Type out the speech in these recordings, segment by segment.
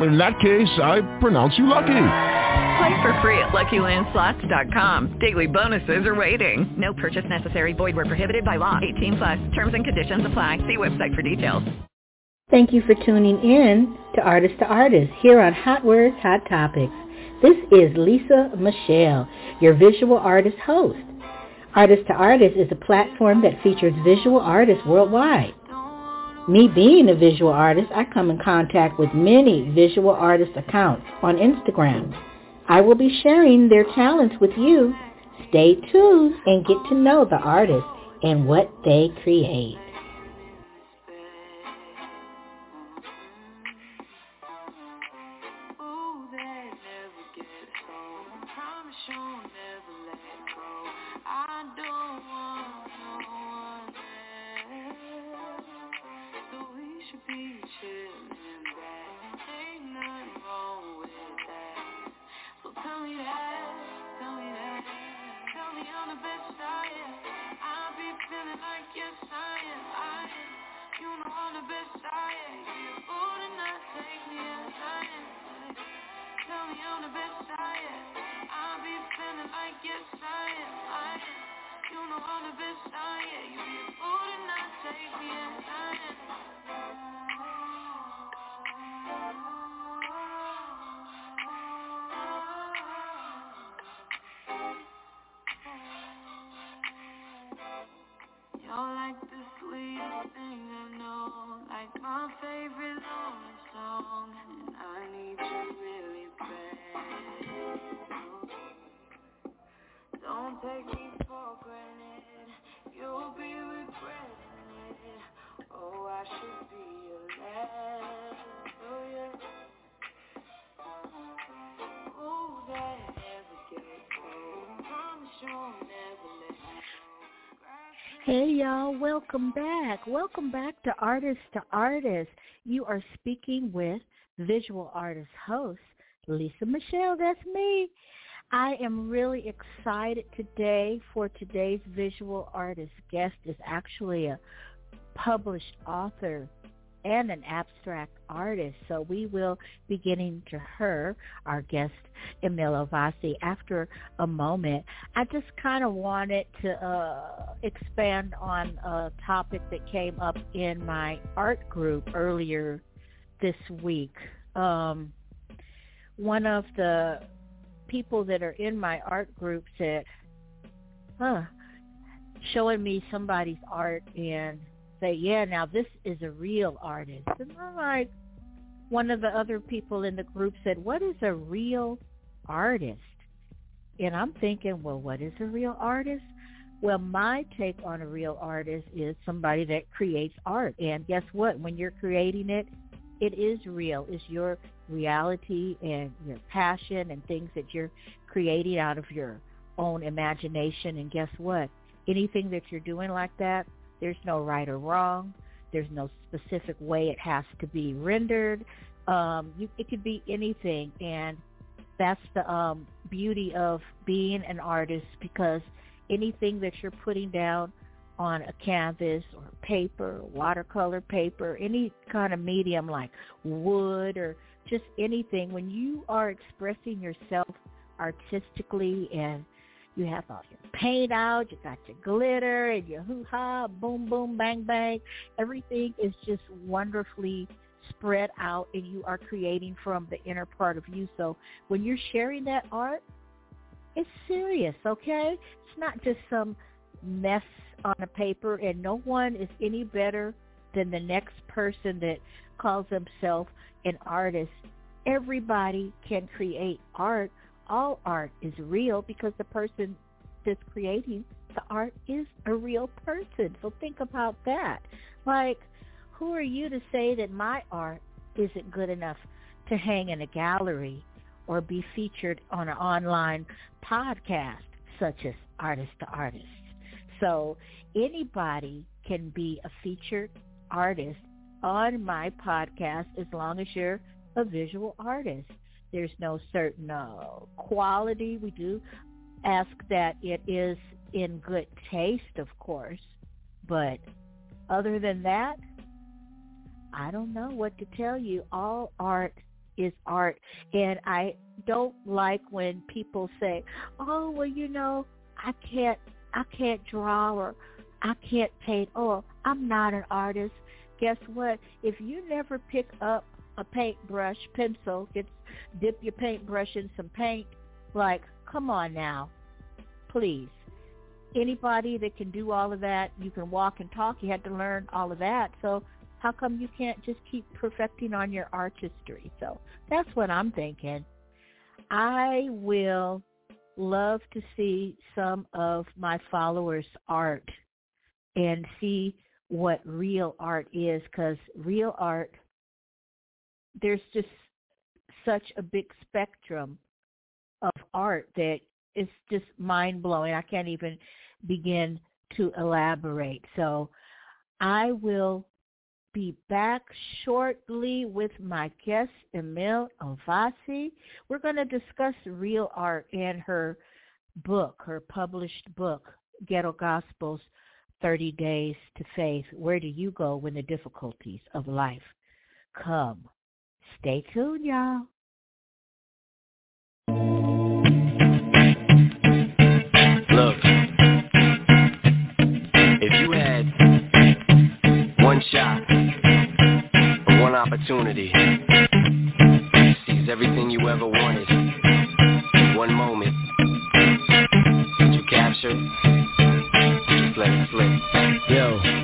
In that case, I pronounce you lucky. Play for free at LuckyLandSlots.com. Daily bonuses are waiting. No purchase necessary. Void where prohibited by law. 18 plus. Terms and conditions apply. See website for details. Thank you for tuning in to Artist to Artist here on Hot Words, Hot Topics. This is Lisa Michelle, your visual artist host. Artist to Artist is a platform that features visual artists worldwide. Me being a visual artist, I come in contact with many visual artist accounts on Instagram. I will be sharing their talents with you. Stay tuned and get to know the artists and what they create. Yes, I am. I am. You know I'm the best I am. You be a fool to not take me as I am. Tell me I'm the best I am. I'll be feeling like yes, I am. I am. You know I'm the best I am. You be a fool to not take me as I am. You're like the sweetest thing I know Like my favorite love song. And I need you really bad Don't take me for granted. You'll be regretting it. Oh, I should be your last Oh, yeah. Oh, that ever gets old Promise you'll never Hey y'all, welcome back. Welcome back to Artist to Artist. You are speaking with visual artist host Lisa Michelle. That's me. I am really excited today for today's visual artist guest is actually a published author and an abstract artist. So we will be getting to her, our guest, Emile Ovasi, after a moment. I just kind of wanted to uh, expand on a topic that came up in my art group earlier this week. Um, one of the people that are in my art group said, huh, showing me somebody's art and say, yeah, now this is a real artist. And I'm like, one of the other people in the group said, what is a real artist? And I'm thinking, well, what is a real artist? Well, my take on a real artist is somebody that creates art. And guess what? When you're creating it, it is real. It's your reality and your passion and things that you're creating out of your own imagination. And guess what? Anything that you're doing like that, there's no right or wrong. There's no specific way it has to be rendered. Um, you, it could be anything, and that's the um, beauty of being an artist because anything that you're putting down on a canvas or paper, watercolor paper, any kind of medium like wood or just anything, when you are expressing yourself artistically and you have all your paint out, you got your glitter and your hoo-ha, boom, boom, bang, bang. Everything is just wonderfully spread out and you are creating from the inner part of you. So when you're sharing that art, it's serious, okay? It's not just some mess on a paper and no one is any better than the next person that calls themselves an artist. Everybody can create art all art is real because the person that's creating the art is a real person. So think about that. Like, who are you to say that my art isn't good enough to hang in a gallery or be featured on an online podcast such as Artist to Artist? So anybody can be a featured artist on my podcast as long as you're a visual artist. There's no certain uh, quality. We do ask that it is in good taste, of course. But other than that, I don't know what to tell you. All art is art. And I don't like when people say, oh, well, you know, I can't, I can't draw or I can't paint. Oh, I'm not an artist. Guess what? If you never pick up a paintbrush, pencil, get dip your paintbrush in some paint. Like, come on now, please. Anybody that can do all of that, you can walk and talk. You had to learn all of that. So how come you can't just keep perfecting on your artistry? So that's what I'm thinking. I will love to see some of my followers' art and see what real art is because real art, there's just such a big spectrum of art that it's just mind blowing. I can't even begin to elaborate. So I will be back shortly with my guest, Emile Ovasi. We're going to discuss real art and her book, her published book, Ghetto Gospels, 30 Days to Faith. Where do you go when the difficulties of life come? Stay tuned, y'all. Look, if you had one shot or one opportunity to seize everything you ever wanted, one moment, did you capture it? Just let it slip. Yo.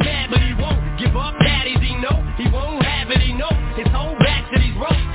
His whole back to these ropes.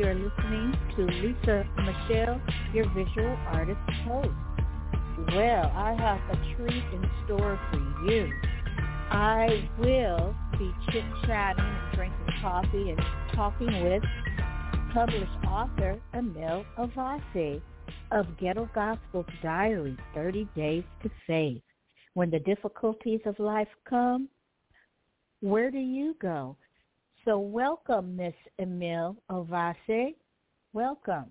You're listening to Lisa Michelle, your visual artist host. Well, I have a treat in store for you. I will be chit-chatting and drinking coffee and talking with published author Emile Ovasi of Ghetto Gospel's Diary, 30 Days to Faith. When the difficulties of life come, where do you go? So welcome, Miss Emile Ovasi. Welcome.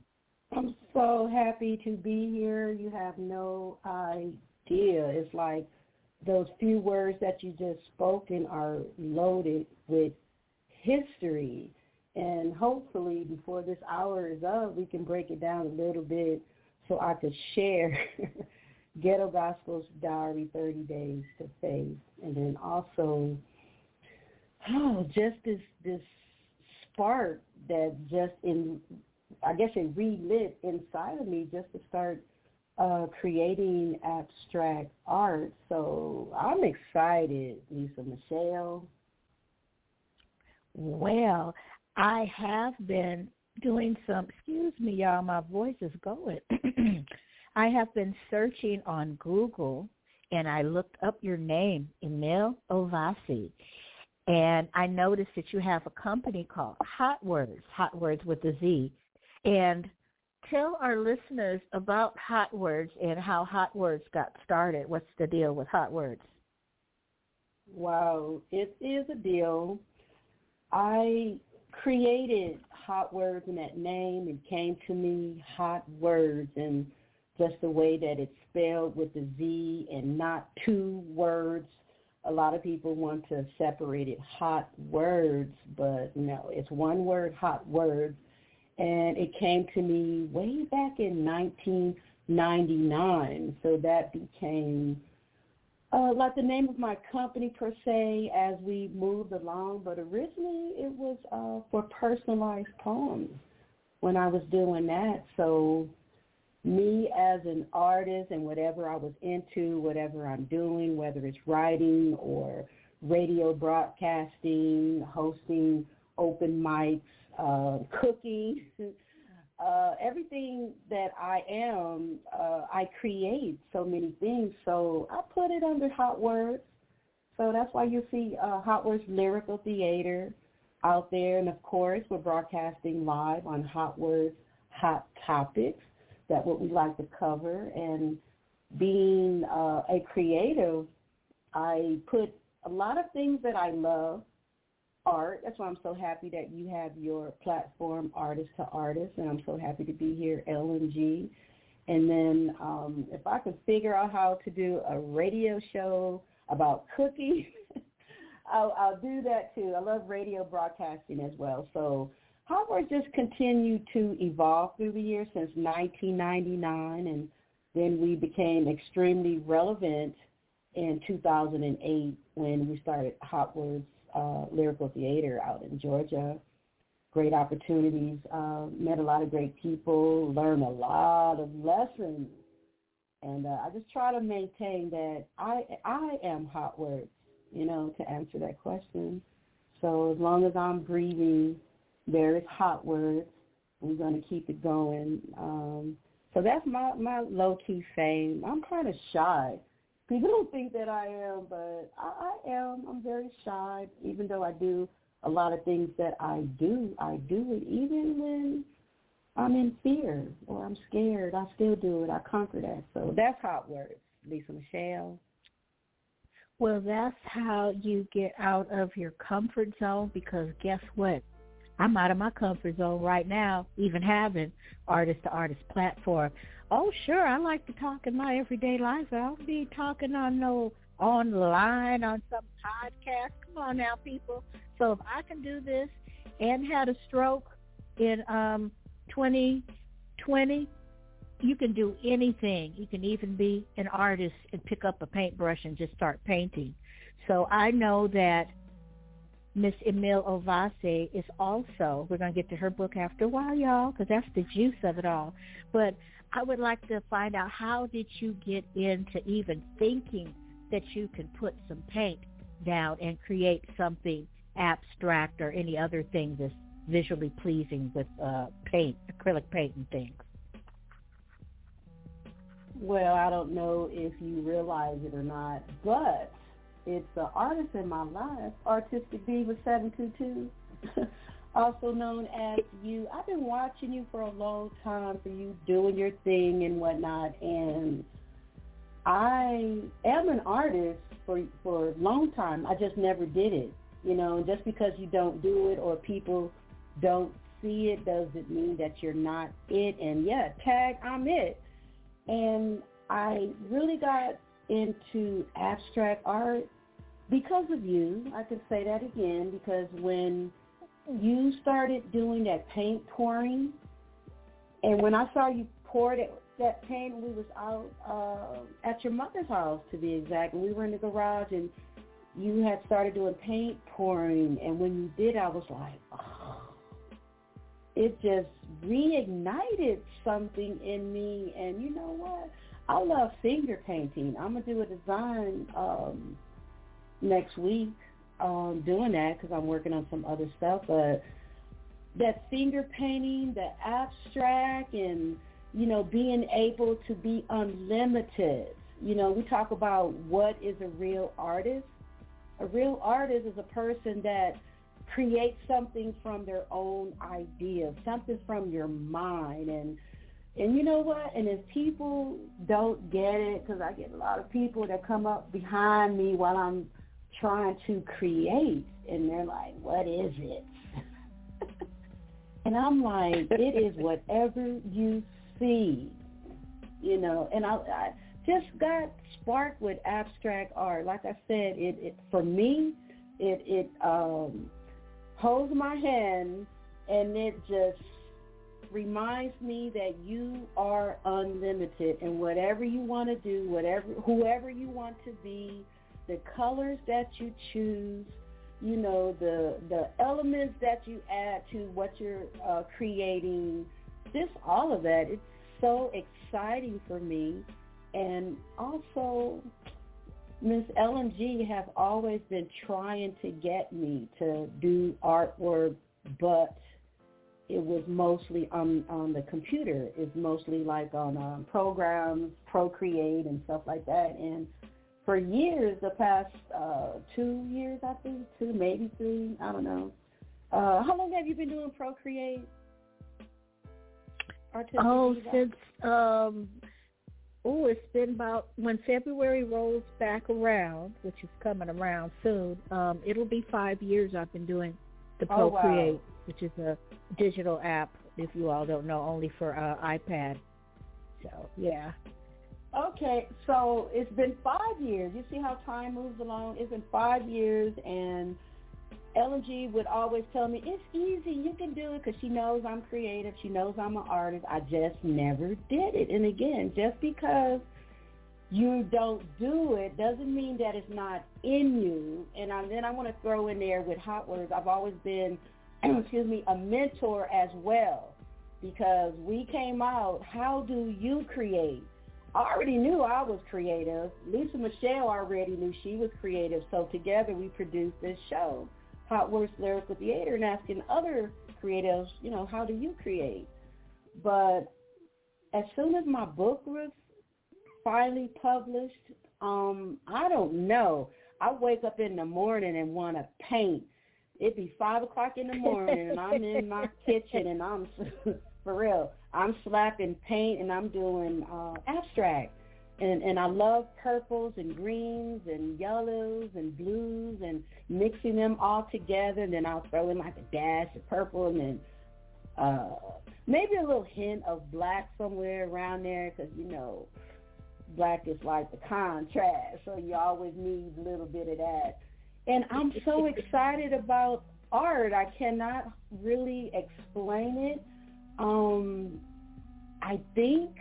I'm so happy to be here. You have no idea. It's like those few words that you just spoken are loaded with history. And hopefully before this hour is up, we can break it down a little bit so I could share Ghetto Gospel's Diary 30 Days to Faith. And then also, oh, just this, this spark that just in, I guess it relit inside of me just to start uh, creating abstract art. So I'm excited, Lisa Michelle. Well, I have been doing some, excuse me, y'all, my voice is going. I have been searching on Google and I looked up your name, Emile Ovasi. And I noticed that you have a company called Hot Words, Hot Words with a Z. And tell our listeners about Hot Words and how Hot Words got started. What's the deal with Hot Words? Wow, it is a deal. I created Hot Words and that name. It came to me, Hot Words, and just the way that it's spelled with the Z and not two words. A lot of people want to separate it, Hot Words, but no, it's one word, Hot Words and it came to me way back in 1999. So that became uh, like the name of my company per se as we moved along. But originally it was uh, for personalized poems when I was doing that. So me as an artist and whatever I was into, whatever I'm doing, whether it's writing or radio broadcasting, hosting open mics, uh, cooking, uh, everything that I am, uh, I create so many things. So I put it under Hot Words. So that's why you see uh, Hot Words Lyrical Theater out there. And of course, we're broadcasting live on Hot Words Hot Topics. That's what we like to cover. And being uh, a creative, I put a lot of things that I love art. That's why I'm so happy that you have your platform, Artist to Artist, and I'm so happy to be here, LMG. And then um, if I could figure out how to do a radio show about cooking, I'll, I'll do that too. I love radio broadcasting as well. So Hot Words just continued to evolve through the years since 1999, and then we became extremely relevant in 2008 when we started Hot Words uh, lyrical theater out in Georgia. Great opportunities. Uh, met a lot of great people. Learned a lot of lessons. And uh, I just try to maintain that I I am hot words, you know, to answer that question. So as long as I'm breathing, there is hot words. We're going to keep it going. Um, so that's my my low key fame. I'm kind of shy people don't think that I am, but I, I am. I'm very shy, even though I do a lot of things that I do. I do it even when I'm in fear or I'm scared. I still do it. I conquer that. So that's how it works, Lisa Michelle. Well, that's how you get out of your comfort zone because guess what? I'm out of my comfort zone right now, even having artist to artist platform. Oh, sure. I like to talk in my everyday life. I'll be talking on no online on some podcast. Come on now, people. So if I can do this and had a stroke in um 2020, you can do anything. You can even be an artist and pick up a paintbrush and just start painting. So I know that Miss Emile Ovasi is also, we're going to get to her book after a while, y'all, because that's the juice of it all. But I would like to find out how did you get into even thinking that you can put some paint down and create something abstract or any other thing that's visually pleasing with uh, paint, acrylic paint and things? Well, I don't know if you realize it or not, but it's the artist in my life, Artistic Diva 722, also known as you. I've been watching you for a long time for you doing your thing and whatnot, and I am an artist for for a long time. I just never did it. You know, just because you don't do it or people don't see it doesn't mean that you're not it. And yeah, tag, I'm it. And I really got into abstract art because of you. I can say that again because when you started doing that paint pouring, and when I saw you pour it, that paint, we was out uh, at your mother's house to be exact, we were in the garage, and you had started doing paint pouring, and when you did, I was like, oh, it just reignited something in me, and you know what? I love finger painting. I'm gonna do a design um, next week um, doing that because I'm working on some other stuff. But that finger painting, the abstract, and you know, being able to be unlimited. You know, we talk about what is a real artist. A real artist is a person that creates something from their own idea, something from your mind, and and you know what? And if people don't get it, because I get a lot of people that come up behind me while I'm trying to create, and they're like, "What is it?" and I'm like, "It is whatever you see," you know. And I, I just got sparked with abstract art. Like I said, it, it for me, it it um, holds my hand, and it just reminds me that you are unlimited and whatever you want to do, whatever whoever you want to be, the colors that you choose, you know, the the elements that you add to what you're uh, creating, just all of that. It's so exciting for me. And also, Miss LMG have always been trying to get me to do artwork, but it was mostly on on the computer. It's mostly like on um, programs, Procreate and stuff like that. And for years, the past uh, two years, I think, two maybe three, I don't know. Uh, how long have you been doing Procreate? Oh, since um, oh, it's been about when February rolls back around, which is coming around soon. Um, it'll be five years I've been doing the Procreate. Oh, wow which is a digital app, if you all don't know, only for uh, iPad. So, yeah. Okay, so it's been five years. You see how time moves along? It's been five years, and LMG would always tell me, it's easy, you can do it, because she knows I'm creative. She knows I'm an artist. I just never did it. And again, just because you don't do it doesn't mean that it's not in you. And I, then I want to throw in there with hot words. I've always been excuse me, a mentor as well because we came out, how do you create? I already knew I was creative. Lisa Michelle already knew she was creative. So together we produced this show, Hot Words Lyrical Theater, and asking other creatives, you know, how do you create? But as soon as my book was finally published, um, I don't know. I wake up in the morning and want to paint it'd be five o'clock in the morning and I'm in my kitchen and I'm for real. I'm slapping paint and I'm doing uh abstract. And and I love purples and greens and yellows and blues and mixing them all together and then I'll throw in like a dash of purple and then uh maybe a little hint of black somewhere around there cuz you know black is like the contrast so you always need a little bit of that and I'm so excited about art. I cannot really explain it. Um, I think,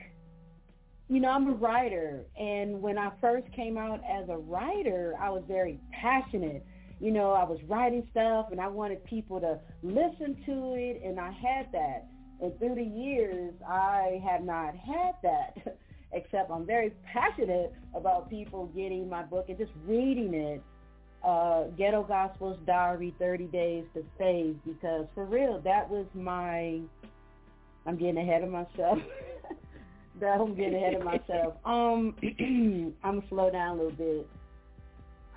you know, I'm a writer. And when I first came out as a writer, I was very passionate. You know, I was writing stuff and I wanted people to listen to it and I had that. And through the years, I have not had that, except I'm very passionate about people getting my book and just reading it uh, Ghetto Gospels Diary 30 Days to Faith, because for real, that was my, I'm getting ahead of myself. that I'm getting ahead of myself. Um, I'm going to slow down a little bit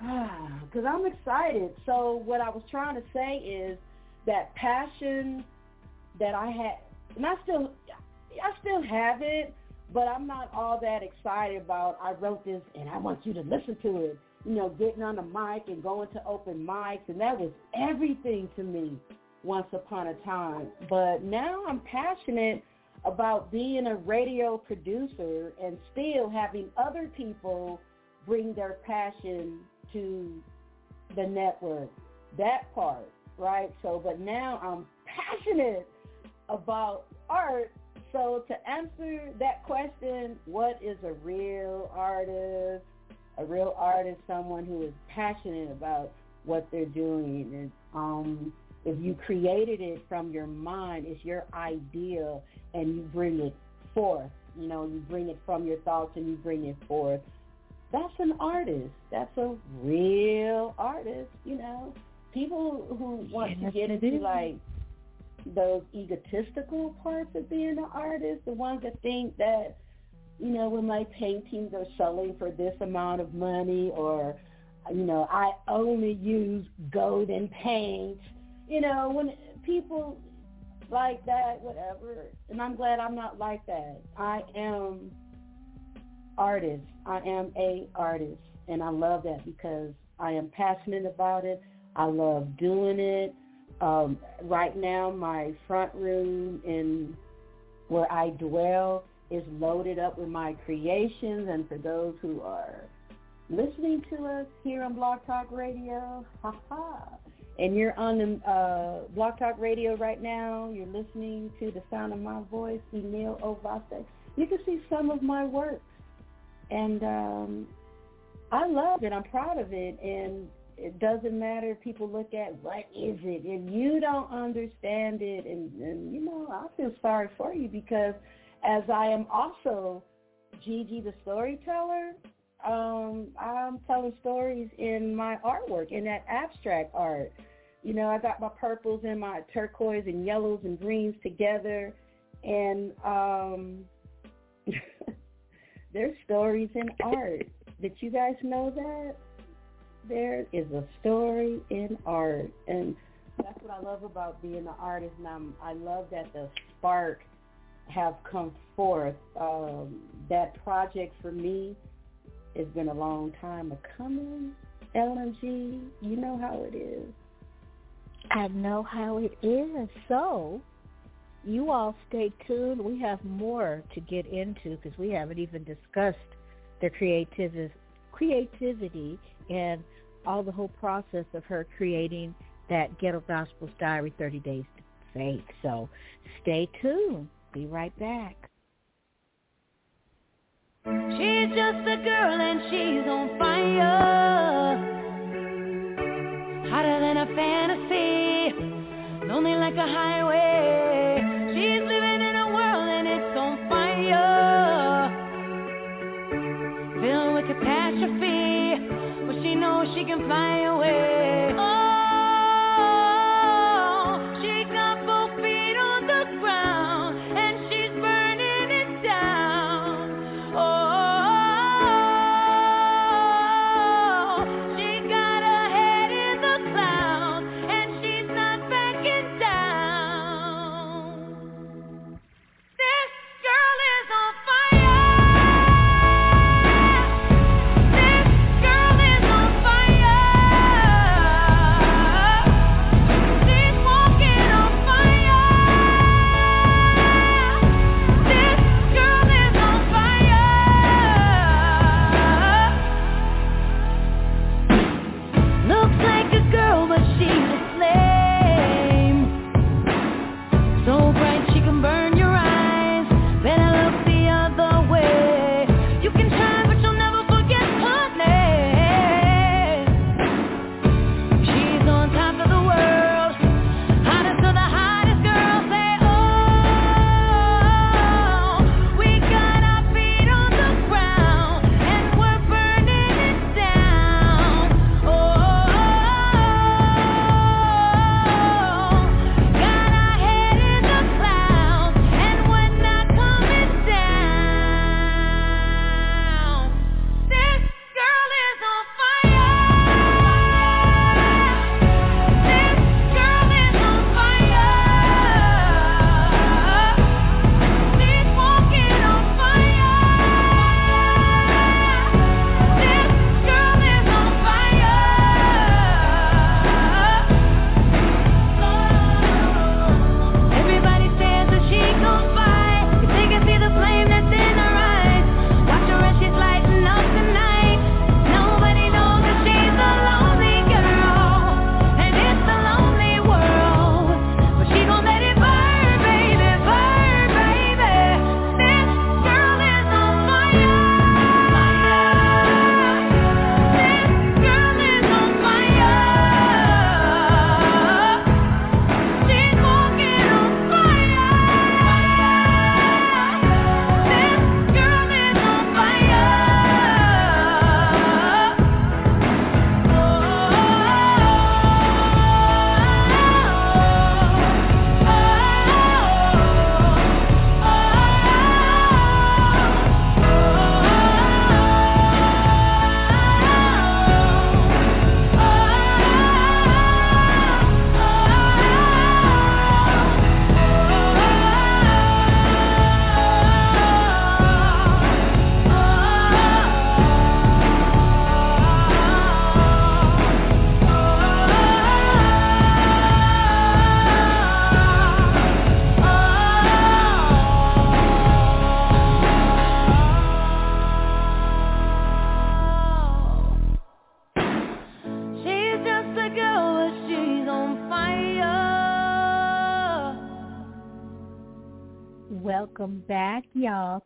because I'm excited. So what I was trying to say is that passion that I had, and I still, I still have it, but I'm not all that excited about. I wrote this, and I want you to listen to it you know, getting on the mic and going to open mics, and that was everything to me once upon a time. But now I'm passionate about being a radio producer and still having other people bring their passion to the network. That part, right? So, but now I'm passionate about art. So to answer that question, what is a real artist? a real artist, someone who is passionate about what they're doing. And um, if you created it from your mind, it's your idea, and you bring it forth. You know, you bring it from your thoughts and you bring it forth. That's an artist. That's a real artist. You know, people who want to get into like those egotistical parts of being an artist, the ones that think that you know, when my paintings are selling for this amount of money or, you know, I only use golden paint, you know, when people like that, whatever. And I'm glad I'm not like that. I am artist. I am a artist. And I love that because I am passionate about it. I love doing it. Um, right now, my front room in where I dwell is loaded up with my creations. And for those who are listening to us here on Blog Talk Radio, haha, and you're on the uh, Blog Talk Radio right now, you're listening to the sound of my voice, Emile Ovasi, you can see some of my work. And um, I love it. I'm proud of it. And it doesn't matter people look at what is it. If you don't understand it, and, and you know, I feel sorry for you because – as I am also Gigi the storyteller. Um, I'm telling stories in my artwork, in that abstract art. You know, I got my purples and my turquoise and yellows and greens together, and um, there's stories in art. Did you guys know that? There is a story in art, and that's what I love about being an artist. And I'm, I love that the spark have come forth. Um, that project for me has been a long time of coming. LMG, you know how it is. I know how it is. So you all stay tuned. We have more to get into because we haven't even discussed the creativity, creativity and all the whole process of her creating that Ghetto Gospels Diary 30 Days to Faith. So stay tuned. Be right back. She's just a girl and she's on fire. Hotter than a fantasy. Lonely like a highway. She's living in a world and it's on fire. Filled with catastrophe. She can fly away.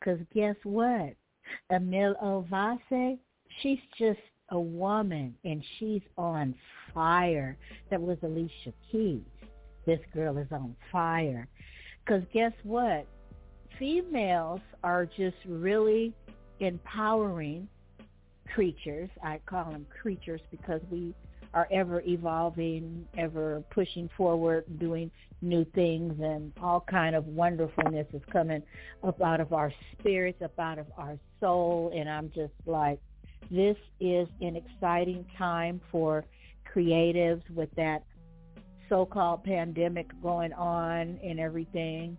Because guess what? Emile Ovasi, she's just a woman, and she's on fire. That was Alicia Keys. This girl is on fire. Because guess what? Females are just really empowering creatures. I call them creatures because we are ever evolving, ever pushing forward, doing new things, and all kind of wonderfulness is coming up out of our spirits, up out of our soul. And I'm just like, this is an exciting time for creatives with that so-called pandemic going on and everything.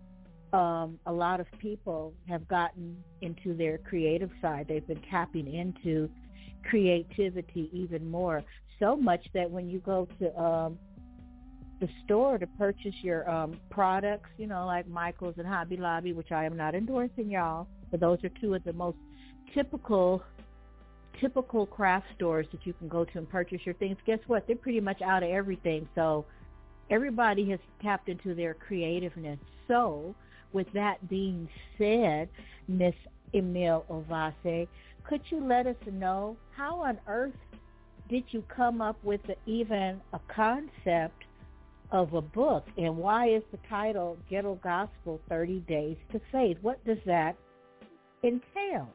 Um, a lot of people have gotten into their creative side. They've been tapping into creativity even more. So much that when you go to um, the store to purchase your um, products, you know, like Michael's and Hobby Lobby, which I am not endorsing, y'all, but those are two of the most typical typical craft stores that you can go to and purchase your things. Guess what? They're pretty much out of everything. So everybody has tapped into their creativeness. So with that being said, Miss Emile Ovasi, could you let us know how on earth did you come up with even a concept of a book and why is the title Ghetto Gospel 30 Days to Faith? What does that entail?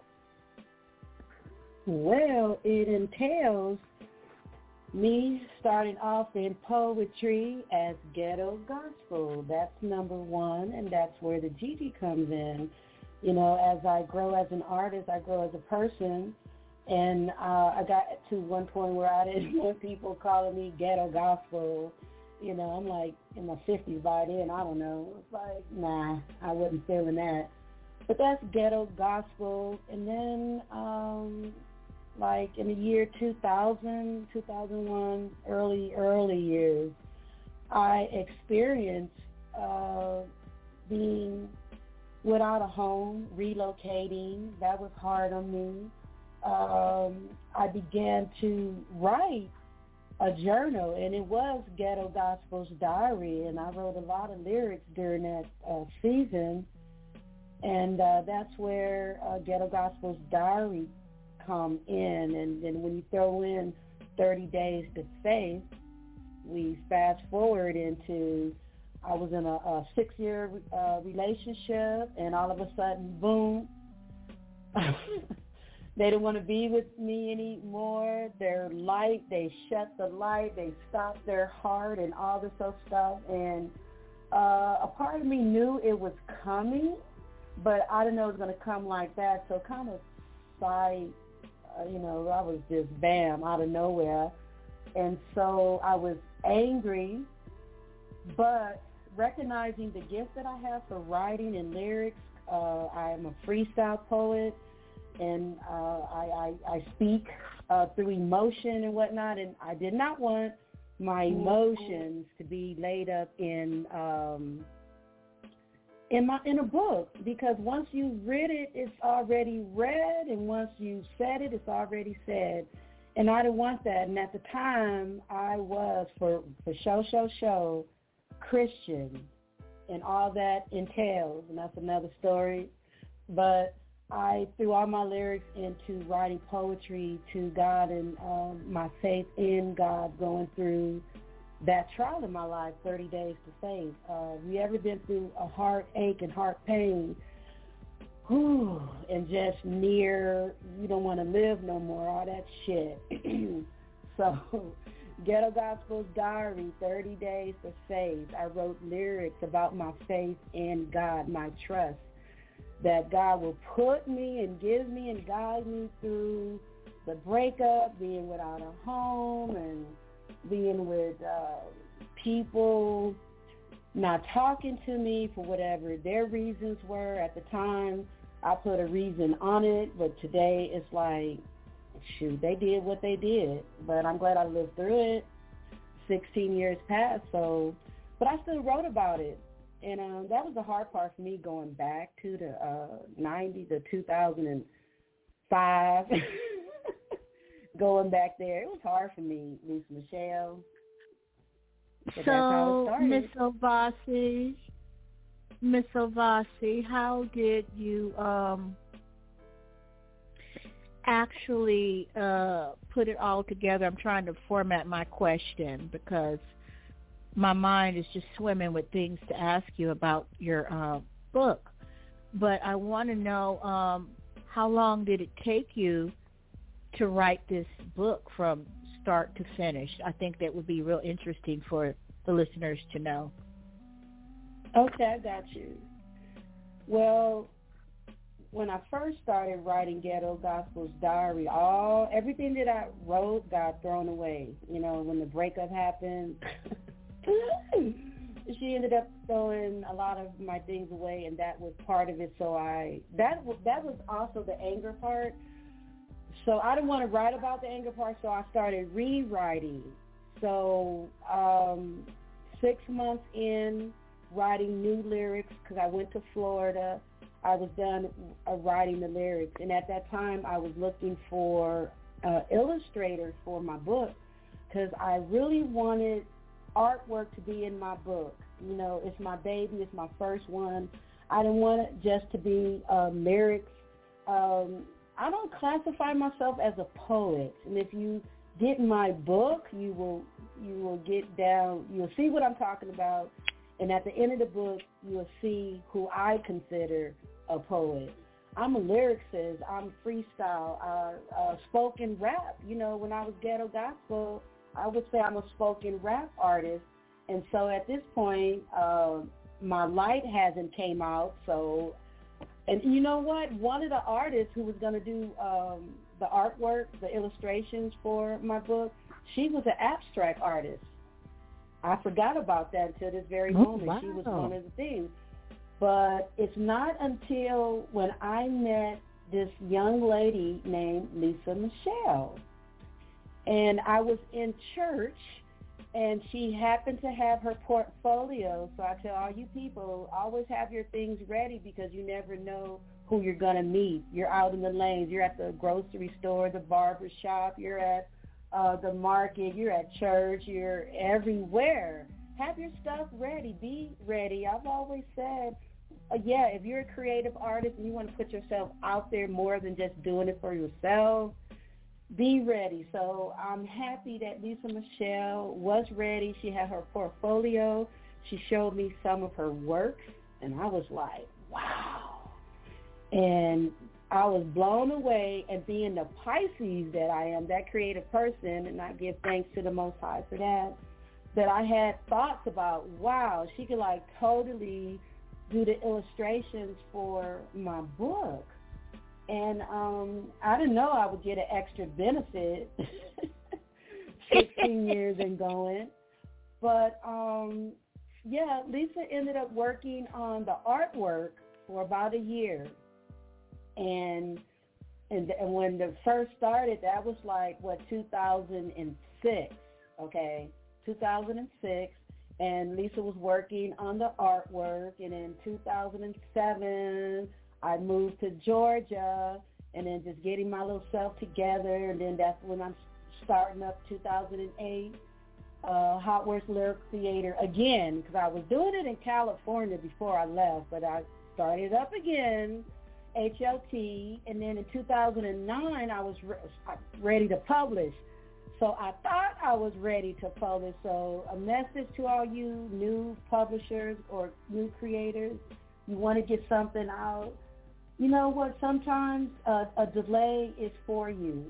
Well, it entails me starting off in poetry as ghetto gospel. That's number one, and that's where the Gigi comes in you know, as I grow as an artist, I grow as a person. And uh, I got to one point where I didn't want people calling me ghetto gospel. You know, I'm like in my 50s by then. I don't know. It's like, nah, I wasn't feeling that. But that's ghetto gospel. And then, um, like in the year 2000, 2001, early, early years, I experienced uh, being without a home, relocating. That was hard on me. Um, I began to write a journal, and it was Ghetto Gospel's Diary, and I wrote a lot of lyrics during that uh, season. And uh, that's where uh, Ghetto Gospel's Diary come in. And then when you throw in 30 Days to Faith, we fast forward into I was in a, a six-year uh, relationship, and all of a sudden, boom, they don't want to be with me anymore. Their light, they shut the light, they stop their heart, and all this other stuff. And uh, a part of me knew it was coming, but I didn't know it was going to come like that. So kind of sight, uh, you know, I was just bam out of nowhere. And so I was angry, but recognizing the gift that I have for writing and lyrics. Uh, I'm a freestyle poet, and uh, I, I, I speak uh, through emotion and whatnot. And I did not want my emotions to be laid up in um, in my in a book because once you've read it, it's already read, and once you've said it, it's already said. And I didn't want that. And at the time, I was for for show, show, show Christian and all that entails, and that's another story. But I threw all my lyrics into writing poetry to God and um, my faith in God going through that trial in my life, 30 days to faith. Uh, have you ever been through a heartache and heart pain whew, and just near, you don't want to live no more, all that shit. so Ghetto Gospel's Diary, 30 Days to Faith. I wrote lyrics about my faith in God, my trust, that God will put me and give me and guide me through the breakup, being without a home and being with uh, people not talking to me for whatever their reasons were. At the time, I put a reason on it, but today it's like shoot, they did what they did. But I'm glad I lived through it. 16 years passed, so, but I still wrote about it. And um, that was the hard part for me going back to the uh, 90, the 2005, going back there. It was hard for me, Lisa Michelle. so, Miss Ovasi, Miss Ovasi, how did you um, actually uh, put it all together? I'm trying to format my question because my mind is just swimming with things to ask you about your uh, book. But I want to know um, how long did it take you to write this book from start to finish? I think that would be real interesting for the listeners to know. Okay, I got you. Well, when I first started writing Ghetto Gospel's diary, all everything that I wrote got thrown away. You know, when the breakup happened, she ended up throwing a lot of my things away, and that was part of it. So I that that was also the anger part. So I didn't want to write about the anger part, so I started rewriting. So um, six months in, writing new lyrics because I went to Florida. I was done uh, writing the lyrics, and at that time I was looking for uh, illustrators for my book because I really wanted artwork to be in my book. You know, it's my baby, it's my first one. I didn't want it just to be uh, lyrics. Um, I don't classify myself as a poet, and if you get my book, you will you will get down. You'll see what I'm talking about and at the end of the book, you'll see who I consider a poet. I'm a lyricist. I'm freestyle, uh, uh, spoken rap. You know, when I was ghetto gospel, I would say I'm a spoken rap artist. And so at this point, uh, my light hasn't came out. So, and you know what? One of the artists who was going to do um, the artwork, the illustrations for my book, she was an abstract artist. I forgot about that until this very oh, moment. Wow. She was one of the things. But it's not until when I met this young lady named Lisa Michelle. And I was in church and she happened to have her portfolio. So I tell all you people, always have your things ready because you never know who you're going to meet. You're out in the lanes. You're at the grocery store, the barber shop. You're at uh, the market, you're at church, you're everywhere. Have your stuff ready. Be ready. I've always said, uh, yeah, if you're a creative artist and you want to put yourself out there more than just doing it for yourself, be ready. So I'm happy that Lisa Michelle was ready. She had her portfolio. She showed me some of her works, and I was like, wow. And I was blown away and being the Pisces that I am, that creative person, and I give thanks to the Most High for that, that I had thoughts about, wow, she could like totally do the illustrations for my book. And um, I didn't know I would get an extra benefit 16 years and going. But um, yeah, Lisa ended up working on the artwork for about a year. And and, and when the first started, that was like what 2006, okay, 2006, and Lisa was working on the artwork, and in 2007, I moved to Georgia, and then just getting my little self together, and then that's when I'm starting up 2008. Uh, Hot Words Lyric Theater again because I was doing it in California before I left, but I started up again HLT, and then in 2009 I was re- ready to publish. So I thought I was ready to publish. So a message to all you new publishers or new creators, you want to get something out. You know what? Sometimes a, a delay is for you.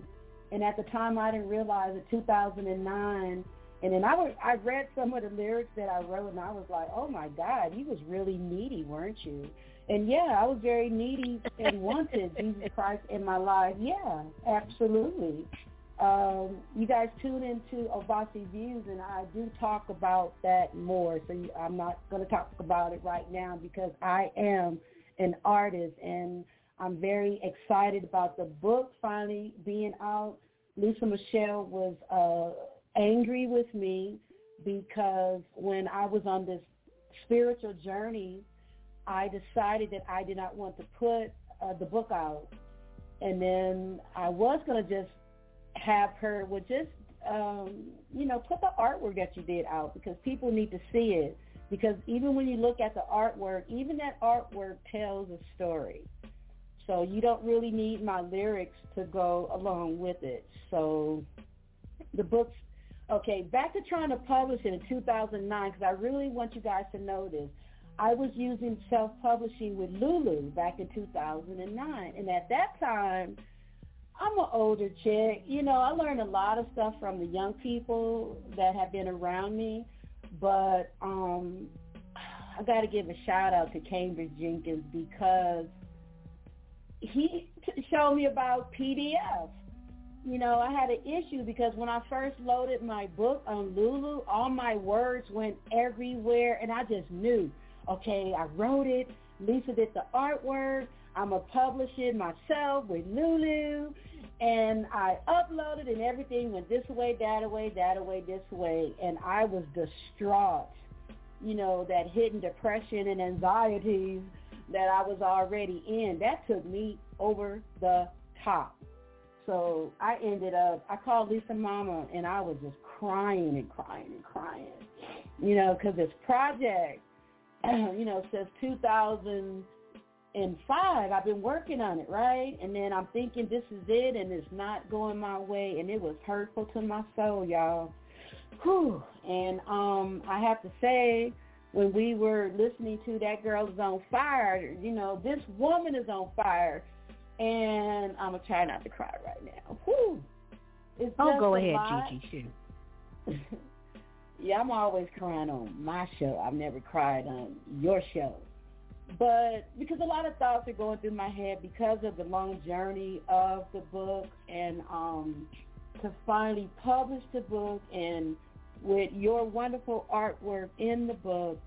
And at the time I didn't realize it. 2009 and then I, was, I read some of the lyrics that I wrote, and I was like, oh my God, you was really needy, weren't you? And yeah, I was very needy and wanted Jesus Christ in my life. Yeah, absolutely. Um, you guys tune into Ovasi Views, and I do talk about that more. So you, I'm not going to talk about it right now because I am an artist, and I'm very excited about the book finally being out. Lisa Michelle was uh, angry with me because when I was on this spiritual journey I decided that I did not want to put uh, the book out. And then I was going to just have her, well, just, um, you know, put the artwork that you did out because people need to see it. Because even when you look at the artwork, even that artwork tells a story. So you don't really need my lyrics to go along with it. So the book's okay. Back to trying to publish it in 2009 because I really want you guys to know this. I was using self-publishing with Lulu back in 2009, and at that time, I'm an older chick. You know, I learned a lot of stuff from the young people that have been around me, but um I got to give a shout out to Cambridge Jenkins because he showed me about PDF. You know, I had an issue because when I first loaded my book on Lulu, all my words went everywhere, and I just knew, okay, I wrote it. Lisa did the artwork. I'm going to publish it myself with Lulu. And I uploaded and everything went this way, that way, that way, this way. And I was distraught, you know, that hidden depression and anxieties that I was already in. That took me over the top. So I ended up, I called Lisa Mama and I was just crying and crying and crying, you know, because this project, you know, says 2005. I've been working on it, right? And then I'm thinking this is it and it's not going my way and it was hurtful to my soul, y'all. Whew. And um, I have to say, when we were listening to That Girl is on Fire, you know, this woman is on fire. And I'm to try not to cry right now. Whew. It's oh, go ahead, lot. Gigi, shoot. yeah, I'm always crying on my show. I've never cried on your show. But because a lot of thoughts are going through my head because of the long journey of the book and um to finally publish the book and with your wonderful artwork in the book,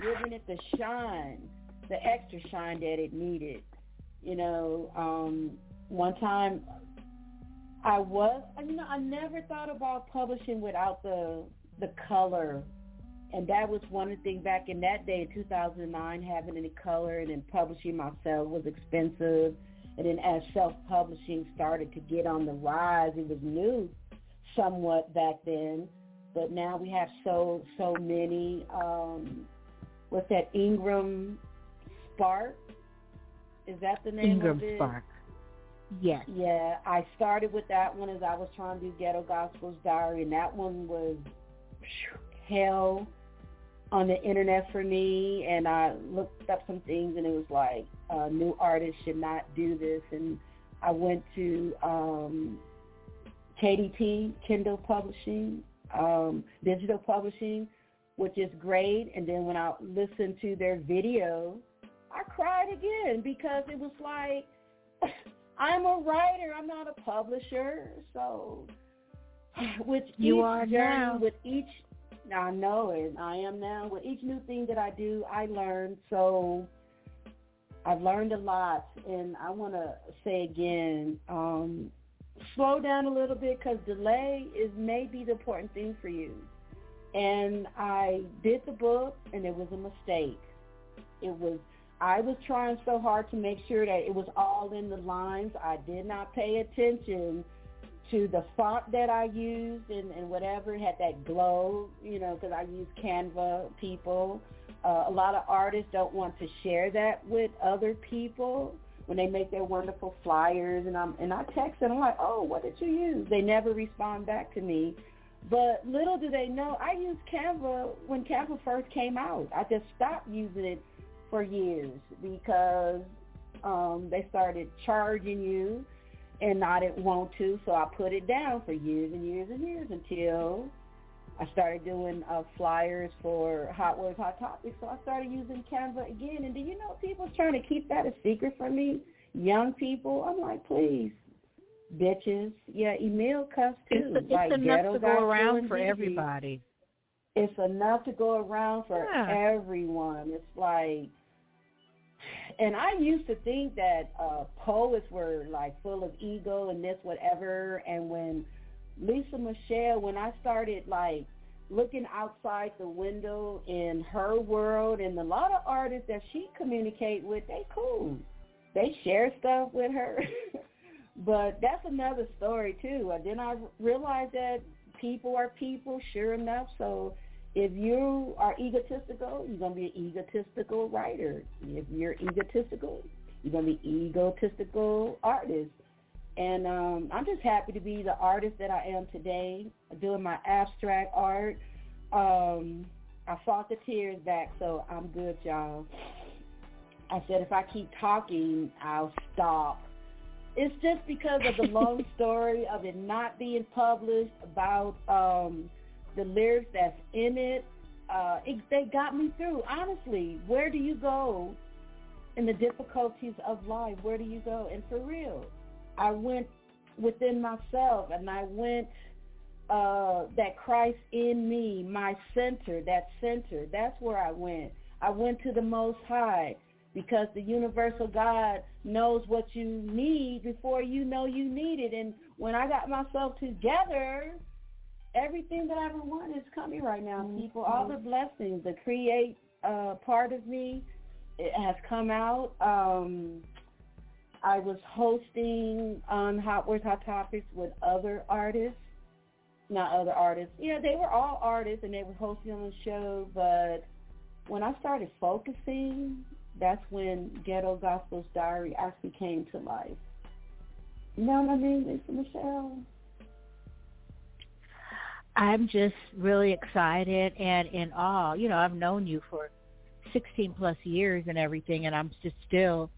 giving it the shine, the extra shine that it needed. You know, um, one time I was, you know, I never thought about publishing without the the color, and that was one of the things back in that day, in 2009, having any color and then publishing myself was expensive. And then as self-publishing started to get on the rise, it was new somewhat back then but now we have so so many. Um, what's that? Ingram Spark. Is that the name Ingram of it? Spark. Yes. Yeah, I started with that one as I was trying to do Ghetto Gospels Diary, and that one was hell on the internet for me. And I looked up some things, and it was like uh, new artists should not do this. And I went to um, KDP Kindle Publishing, um, digital publishing, which is great. And then when I listened to their video, I cried again because it was like, I'm a writer. I'm not a publisher. So with you each are journey, now. with each, I know it. I am now. With each new thing that I do, I learn. So I've learned a lot, and I want to say again, um, slow down a little bit because delay is maybe the important thing for you. And I did the book, and it was a mistake. It was I was trying so hard to make sure that it was all in the lines. I did not pay attention to the font that I used and, and whatever. It had that glow, you know, because I use Canva people. Uh, a lot of artists don't want to share that with other people when they make their wonderful flyers and I'm and I text them, I'm like, Oh, what did you use? They never respond back to me. But little do they know I used Canva when Canva first came out. I just stopped using it for years because um they started charging you and I didn't want to, so I put it down for years and years and years until I started doing uh, flyers for Hot Words, Hot Topics, so I started using Canva again. And do you know people's trying to keep that a secret from me? Young people, I'm like, please, bitches. Yeah, email cuss too. It's, it's like enough to go around for everybody. It's enough to go around for Yeah. everyone. It's like, and I used to think that uh poets were like full of ego and this whatever. And when Lisa Michelle, when I started like looking outside the window in her world and a lot of artists that she communicate with, they cool. They share stuff with her. but that's another story too. And then I realized that people are people, sure enough. So if you are egotistical, you're going to be an egotistical writer. If you're egotistical, you're going to be egotistical artist. And um, I'm just happy to be the artist that I am today, doing my abstract art. Um, I fought the tears back, so I'm good, y'all. I said if I keep talking, I'll stop. It's just because of the long story of it not being published about um, the lyrics that's in it. Uh, it. They got me through. Honestly, where do you go in the difficulties of life? Where do you go? And for real, I went within myself and I went uh, that Christ in me, my center, that center. That's where I went. I went to the Most High because the universal God knows what you need before you know you need it. And when I got myself together, everything that I ever want is coming right now, mm-hmm. people. All the blessings, the create uh, part of me, it has come out. Um, I was hosting on Hot Words, Hot Topics with other artists, not other artists. Yeah, they were all artists and they were hosting on the show. But when I started focusing, that's when Ghetto Gospel's Diary actually came to life. You know what I mean, Lisa Michelle? I'm just really excited and in awe. You know, I've known you for 16 plus years and everything, and I'm just still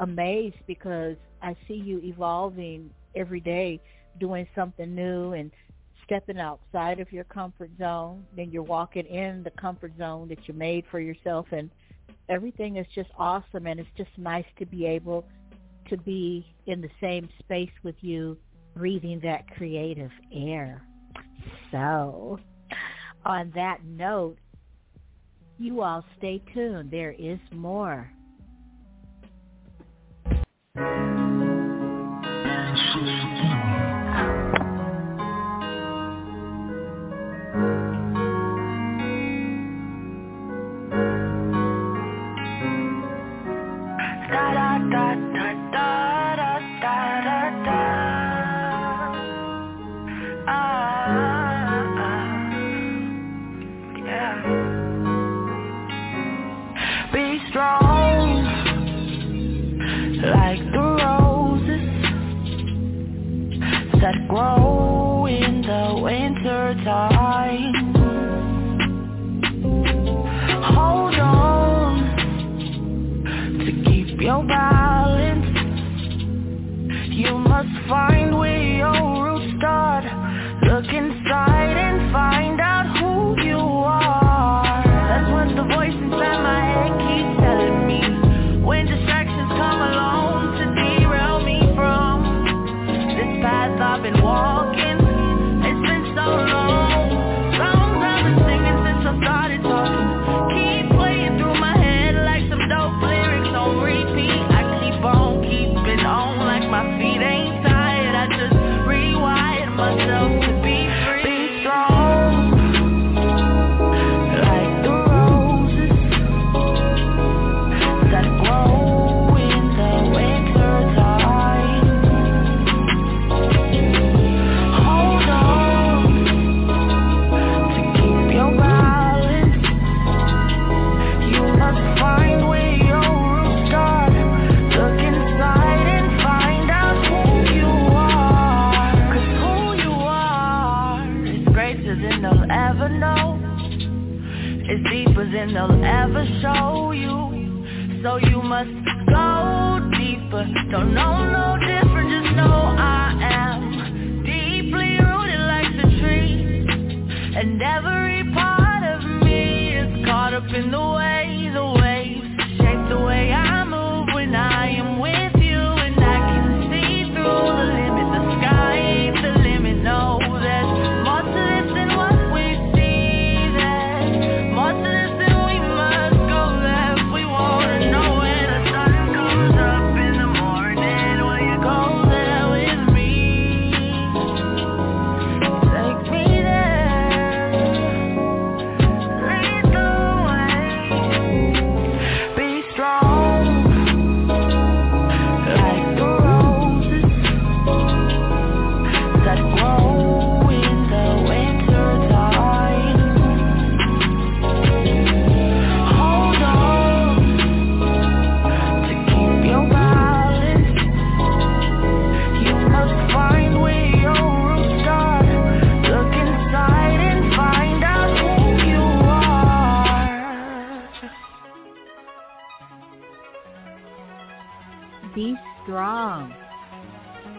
amazed because I see you evolving every day, doing something new and stepping outside of your comfort zone. Then you're walking in the comfort zone that you made for yourself, and everything is just awesome. And it's just nice to be able to be in the same space with you, breathing that creative air. So on that note, you all stay tuned. There is more. find where your roots start. Look inside. so you must go deeper. Don't know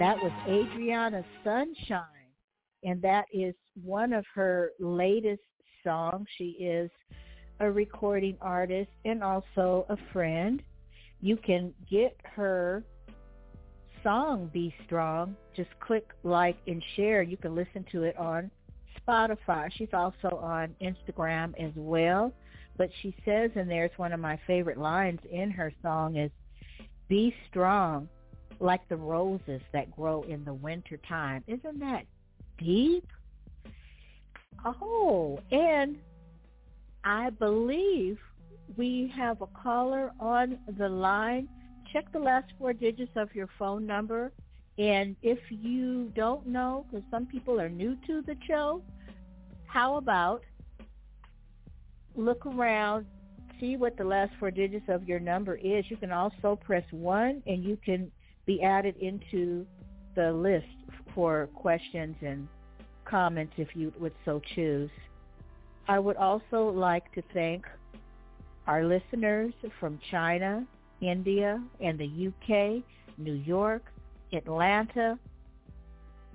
That was Adriana Sunshine, and that is one of her latest songs. She is a recording artist and also a friend. You can get her song Be Strong. Just click like and share. You can listen to it on Spotify. She's also on Instagram as well. But she says in there, it's one of my favorite lines in her song is, be strong like the roses that grow in the winter time. Isn't that deep? Oh, and I believe we have a caller on the line. Check the last four digits of your phone number. And if you don't know, because some people are new to the show, how about look around, see what the last four digits of your number is. You can also press 1 and you can be added into the list for questions and comments if you would so choose. I would also like to thank our listeners from China, India, and the UK, New York, Atlanta,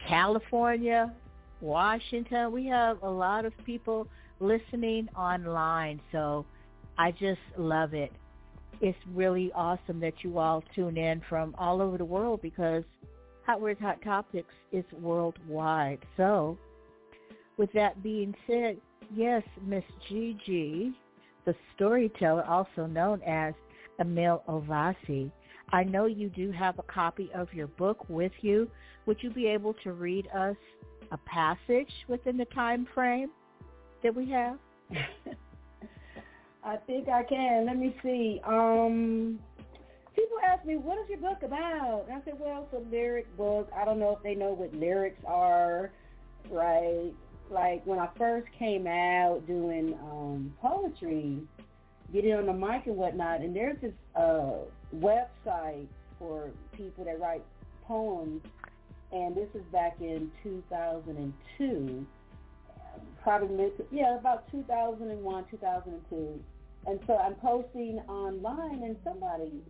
California, Washington. We have a lot of people listening online, so I just love it. It's really awesome that you all tune in from all over the world because Hot Words, Hot Topics is worldwide. So with that being said, yes, Miss Gigi, the storyteller, also known as Emile Ovasi, I know you do have a copy of your book with you. Would you be able to read us a passage within the time frame that we have? I think I can. Let me see. Um, people ask me, what is your book about? And I said, well, it's a lyric book. I don't know if they know what lyrics are, right? Like when I first came out doing um, poetry, getting on the mic and whatnot, and there's this uh, website for people that write poems, and this is back in 2002 probably mid, yeah, about 2001, 2002. And so I'm posting online, and somebody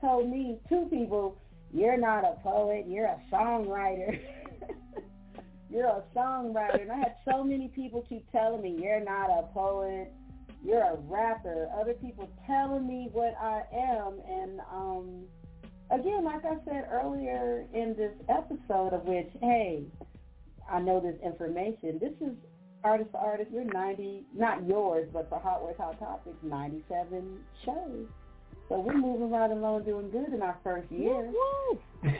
told me, two people, you're not a poet, you're a songwriter. you're a songwriter. And I had so many people keep telling me, you're not a poet, you're a rapper. Other people telling me what I am. And um, again, like I said earlier in this episode of which, hey, I know this information. This is artist to artist, you're 90, not yours, but for Hot Words, Hot Topics, 97 shows. So we're moving right along doing good in our first year. Woo,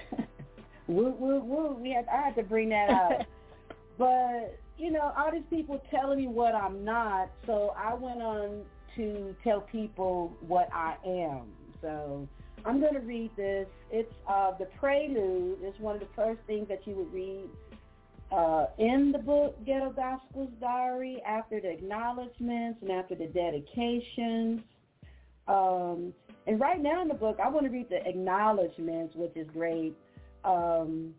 woo. woo, woo. We had, I had to bring that out. but, you know, all these people telling me what I'm not, so I went on to tell people what I am. So I'm going to read this. It's uh, the prelude. It's one of the first things that you would read uh, in the book Ghetto Gospels Diary after the acknowledgments and after the dedications. Um, and right now in the book, I want to read the acknowledgments, which is great. Um,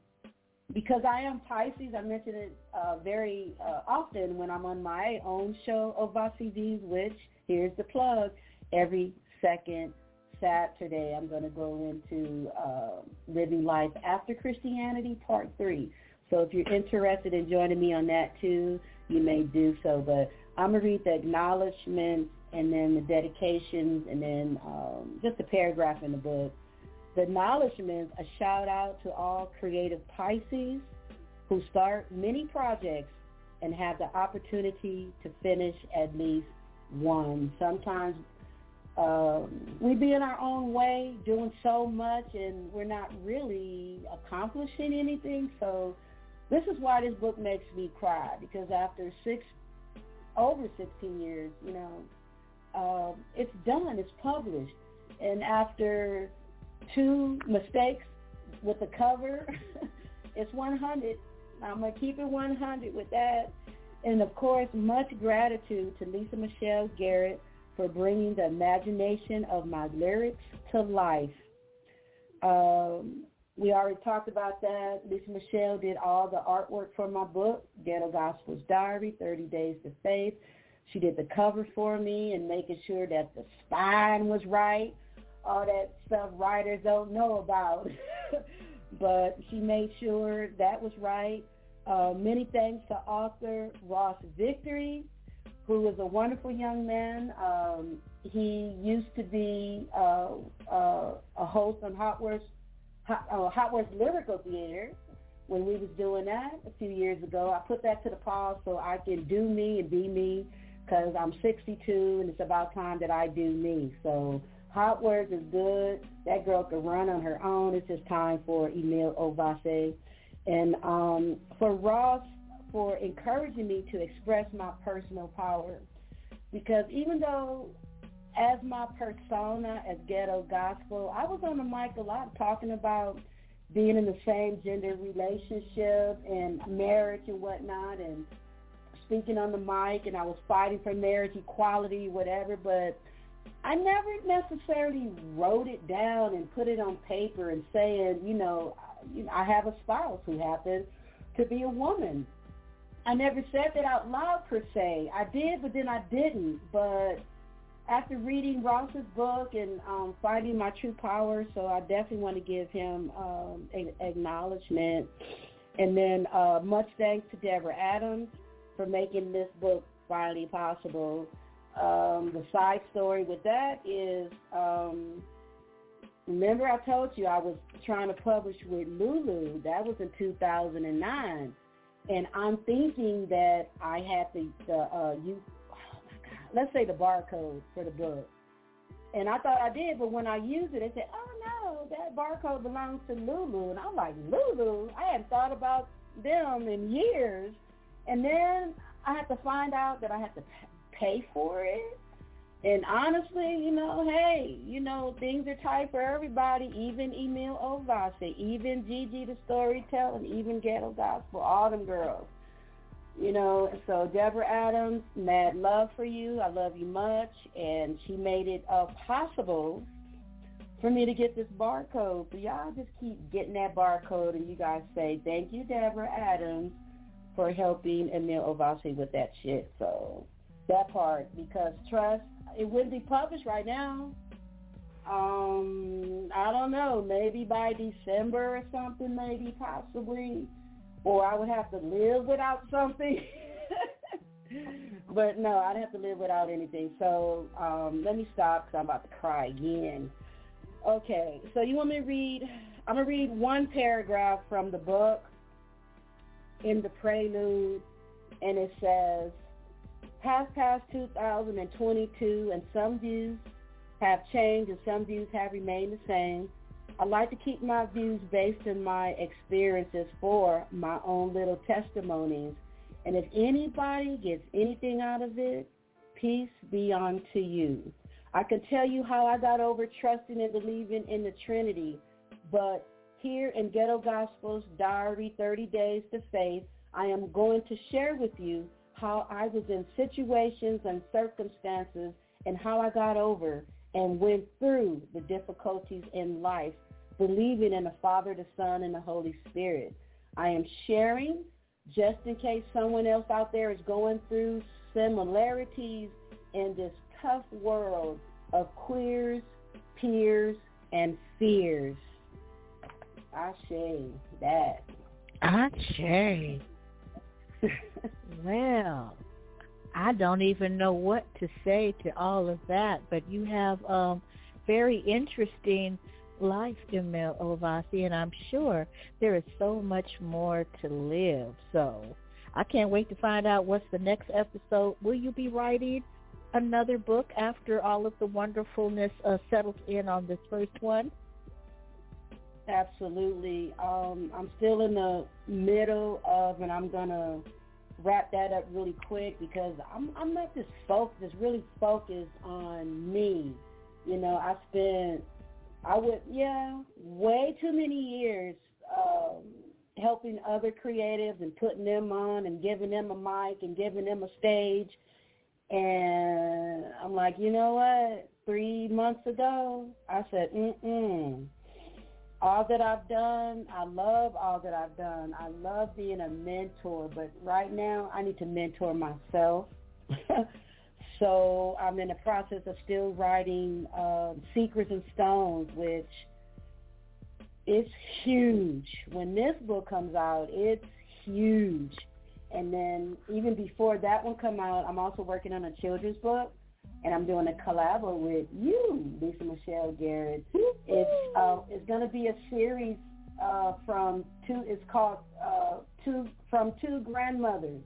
because I am Pisces, I mention it uh, very uh, often when I'm on my own show, Ovasi V's, which, here's the plug, every second Saturday I'm going to go into uh, Living Life After Christianity, Part 3. So if you're interested in joining me on that too, you may do so. But I'm going to read the acknowledgments and then the dedications and then um, just a paragraph in the book. The acknowledgments, a shout out to all creative Pisces who start many projects and have the opportunity to finish at least one. Sometimes um, we be in our own way doing so much and we're not really accomplishing anything. So this is why this book makes me cry because after six, over 16 years, you know, uh, it's done, it's published. And after two mistakes with the cover, it's 100. I'm going to keep it 100 with that. And of course, much gratitude to Lisa Michelle Garrett for bringing the imagination of my lyrics to life. Um, we already talked about that. Lisa Michelle did all the artwork for my book, Ghetto Gospels Diary, 30 Days to Faith. She did the cover for me and making sure that the spine was right. all that stuff writers don't know about. but she made sure that was right. Uh, many thanks to author Ross Victory, who is a wonderful young man. Um, he used to be uh, uh, a host on Hot Words, Hot, uh, Hot Words Lyrical Theater when we was doing that a few years ago. I put that to the pause so I can do me and be me because I'm 62 and it's about time that I do me. So Hot Words is good. That girl can run on her own. It's just time for Emile Ovasi. And um, for Ross, for encouraging me to express my personal power. Because even though as my persona as ghetto gospel, I was on the mic a lot talking about being in the same gender relationship and marriage and whatnot and speaking on the mic and I was fighting for marriage equality, whatever, but I never necessarily wrote it down and put it on paper and saying, you know, I have a spouse who happens to be a woman. I never said that out loud per se. I did, but then I didn't. But after reading Ross's book and um, finding my true power, so I definitely want to give him um, a- acknowledgement. And then uh, much thanks to Deborah Adams for making this book finally possible. Um, the side story with that is, um, remember I told you I was trying to publish with Lulu. That was in 2009. And I'm thinking that I had the, the uh, you, let's say the barcode for the book. And I thought I did, but when I used it, they said, oh no, that barcode belongs to Lulu. And I'm like, Lulu? I hadn't thought about them in years. And then I had to find out that I had to pay for it. And honestly, you know, hey, you know, things are tight for everybody, even Emile Ovasi, even Gigi the Storyteller, even Ghetto Gospel, all them girls. You know, so Deborah Adams, mad love for you. I love you much. And she made it uh, possible for me to get this barcode. So y'all just keep getting that barcode and you guys say, thank you, Deborah Adams, for helping Emile Ovasi with that shit. So that part, because trust, it wouldn't be published right now. Um, I don't know, maybe by December or something, maybe possibly or I would have to live without something. but no, I'd have to live without anything. So um, let me stop because I'm about to cry again. Okay, so you want me to read? I'm gonna read one paragraph from the book in the prelude, and it says, "Half past 2022, and some views have changed, and some views have remained the same." I like to keep my views based on my experiences for my own little testimonies. And if anybody gets anything out of it, peace be unto you. I can tell you how I got over trusting and believing in the Trinity, but here in Ghetto Gospels Diary 30 Days to Faith, I am going to share with you how I was in situations and circumstances and how I got over and went through the difficulties in life believing in the Father, the Son, and the Holy Spirit. I am sharing just in case someone else out there is going through similarities in this tough world of queers, peers, and fears. I shame that. I shame. well, I don't even know what to say to all of that, but you have um, very interesting life, Emile Ovasi, and I'm sure there is so much more to live. So I can't wait to find out what's the next episode. Will you be writing another book after all of the wonderfulness uh, settles in on this first one? Absolutely. Um, I'm still in the middle of, and I'm gonna wrap that up really quick because I'm I'm not just focused, just really focused on me. You know, I spent I would, yeah, way too many years um, helping other creatives and putting them on and giving them a mic and giving them a stage. And I'm like, you know what? Three months ago, I said, mm-mm. All that I've done, I love all that I've done. I love being a mentor, but right now I need to mentor myself. so I'm in the process of still writing uh, Secrets and Stones, which it's huge. When this book comes out, it's huge. And then even before that one come out, I'm also working on a children's book, and I'm doing a collab with you, Lisa Michelle Garrett. It's uh, it's going to be a series uh, from two. It's called uh, two from two grandmothers.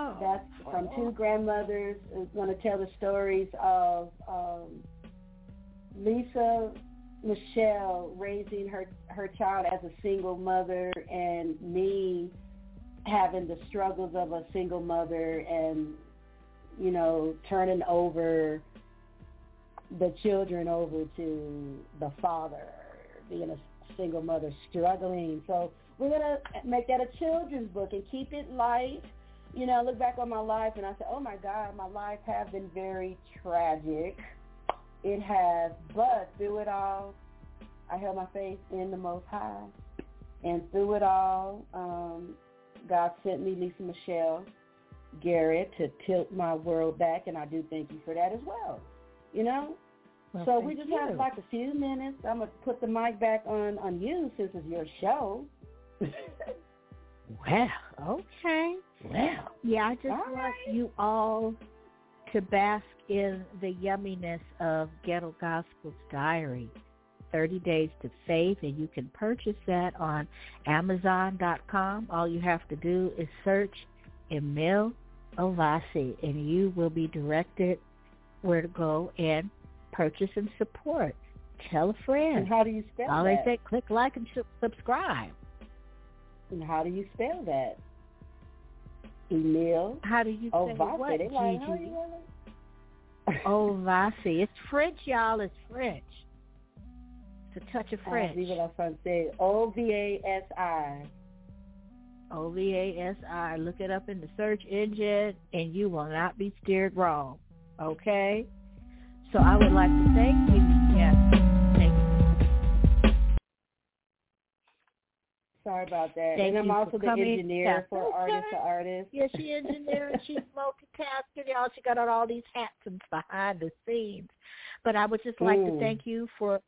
Oh. That's from two grandmothers. It's going to tell the stories of um, Lisa Michelle raising her her child as a single mother, and me having the struggles of a single mother, and you know turning over the children over to the father, being a single mother struggling. So we're gonna make that a children's book and keep it light. You know, I look back on my life and I say, oh my God, my life has been very tragic. It has, but through it all, I held my faith in the Most High. And through it all, um, God sent me Lisa Michelle Garrett to tilt my world back, and I do thank you for that as well. You know, Well, so we just you. have like a few minutes. I'm gonna put the mic back on on you since it's your show. Well, okay. Well, Yeah, I just All want you all to bask in the yumminess of Ghetto Gospel's Diary. 30 Days to Faith, and you can purchase that on Amazon.com. All you have to do is search Emile Ovasi, and you will be directed where to go and purchase and support. Tell a friend. and how do you spell All that? they say, click like and subscribe. And how do you spell that? Emile How do you oh, say Ovasi. what, like, Gigi? wanna- oh, Ovasi. It's French, y'all. It's French. It's a touch of French. see what I was trying to say. O V A S I. O V A S I. Look it up in the search engine, and you will not be steered wrong. Okay. So I would like to thank you. Sorry about that. Thank and I'm you also for the coming. engineer Yeah. for Artist to Artist. Yeah, she engineer and she's multitasking. Y'all, she got on all these hats and behind the scenes. But I would just like to Mm. thank you for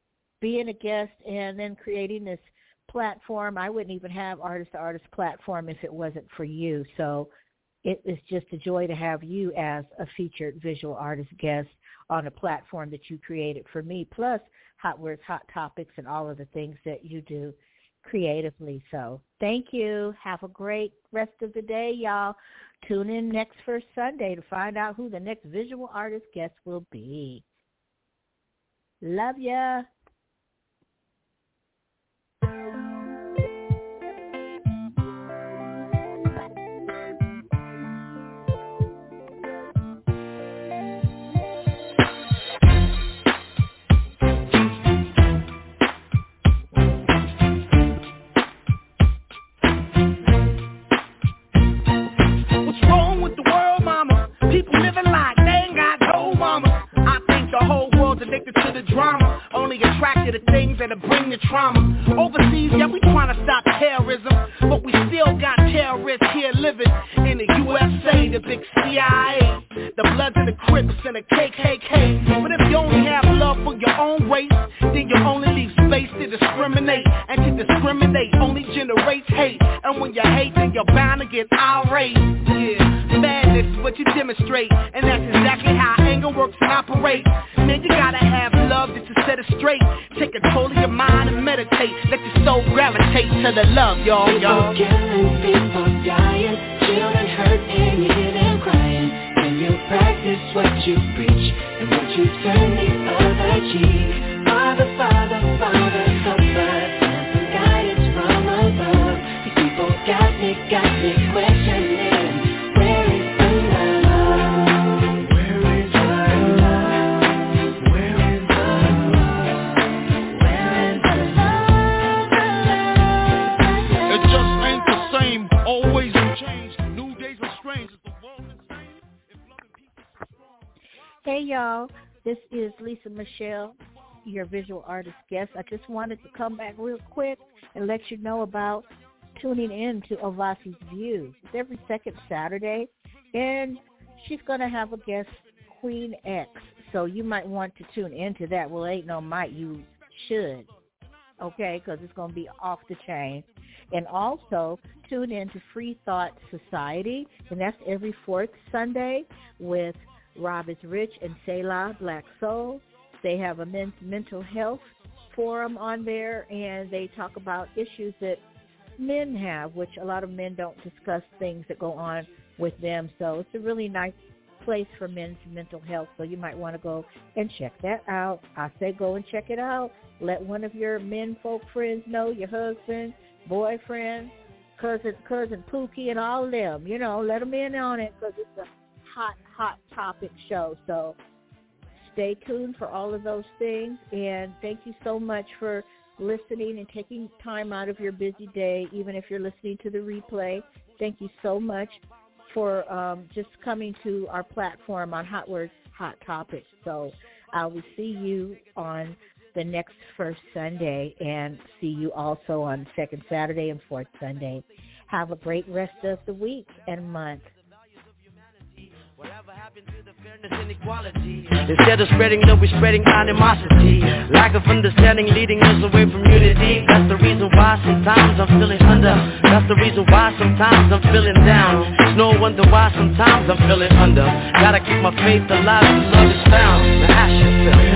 being a guest and then creating this platform. I wouldn't even have artist to artist platform if it wasn't for you. So it is just a joy to have you as a featured visual artist guest on a platform that you created for me, plus Hot Words, Hot Topics, and all of the things that you do creatively. So thank you. Have a great rest of the day, y'all. Tune in next first Sunday to find out who the next visual artist guest will be. Love ya. Turn the cheek. Father, Father, Father, this is Lisa Michelle, your visual artist guest. I just wanted to come back real quick and let you know about tuning in to Ovasi's Views. It's every second Saturday, and she's going to have a guest, Queen X. So you might want to tune into that. Well, ain't no might, you should. Okay, because it's going to be off the chain. And also tune in to Free Thought Society, and that's every fourth Sunday with Rob is Rich and Selah Black Soul. They have a men's mental health forum on there, and they talk about issues that men have, which a lot of men don't discuss things that go on with them. So it's a really nice place for men's mental health. So you might want to go and check that out. I say go and check it out. Let one of your men folk friends know, your husband, boyfriend, cousin, cousin Pookie, and all of them. You know, let them in on it because it's a hot, hot topic show. So stay tuned for all of those things. And thank you so much for listening and taking time out of your busy day, even if you're listening to the replay. Thank you so much for um, just coming to our platform on Hot Words, Hot Topics. So I will see you on the next first Sunday and see you also on second Saturday and fourth Sunday. Have a great rest of the week and month. Instead of spreading love, we're spreading animosity. Lack of understanding leading us away from unity. That's the reason why sometimes I'm feeling under. That's the reason why sometimes I'm feeling down. It's no wonder why sometimes I'm feeling under. Gotta keep my faith alive till love is found. Now ask yourself.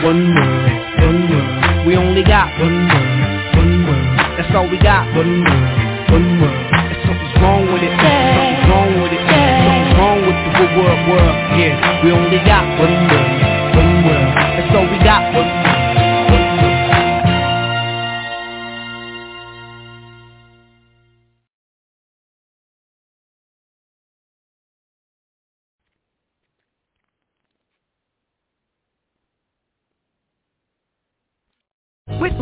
One word, one word. We only got one word, one word. That's all we got. One word, one word. There's something's wrong with it. Something's wrong with it. Something's wrong with the world, world. Yeah, we only got one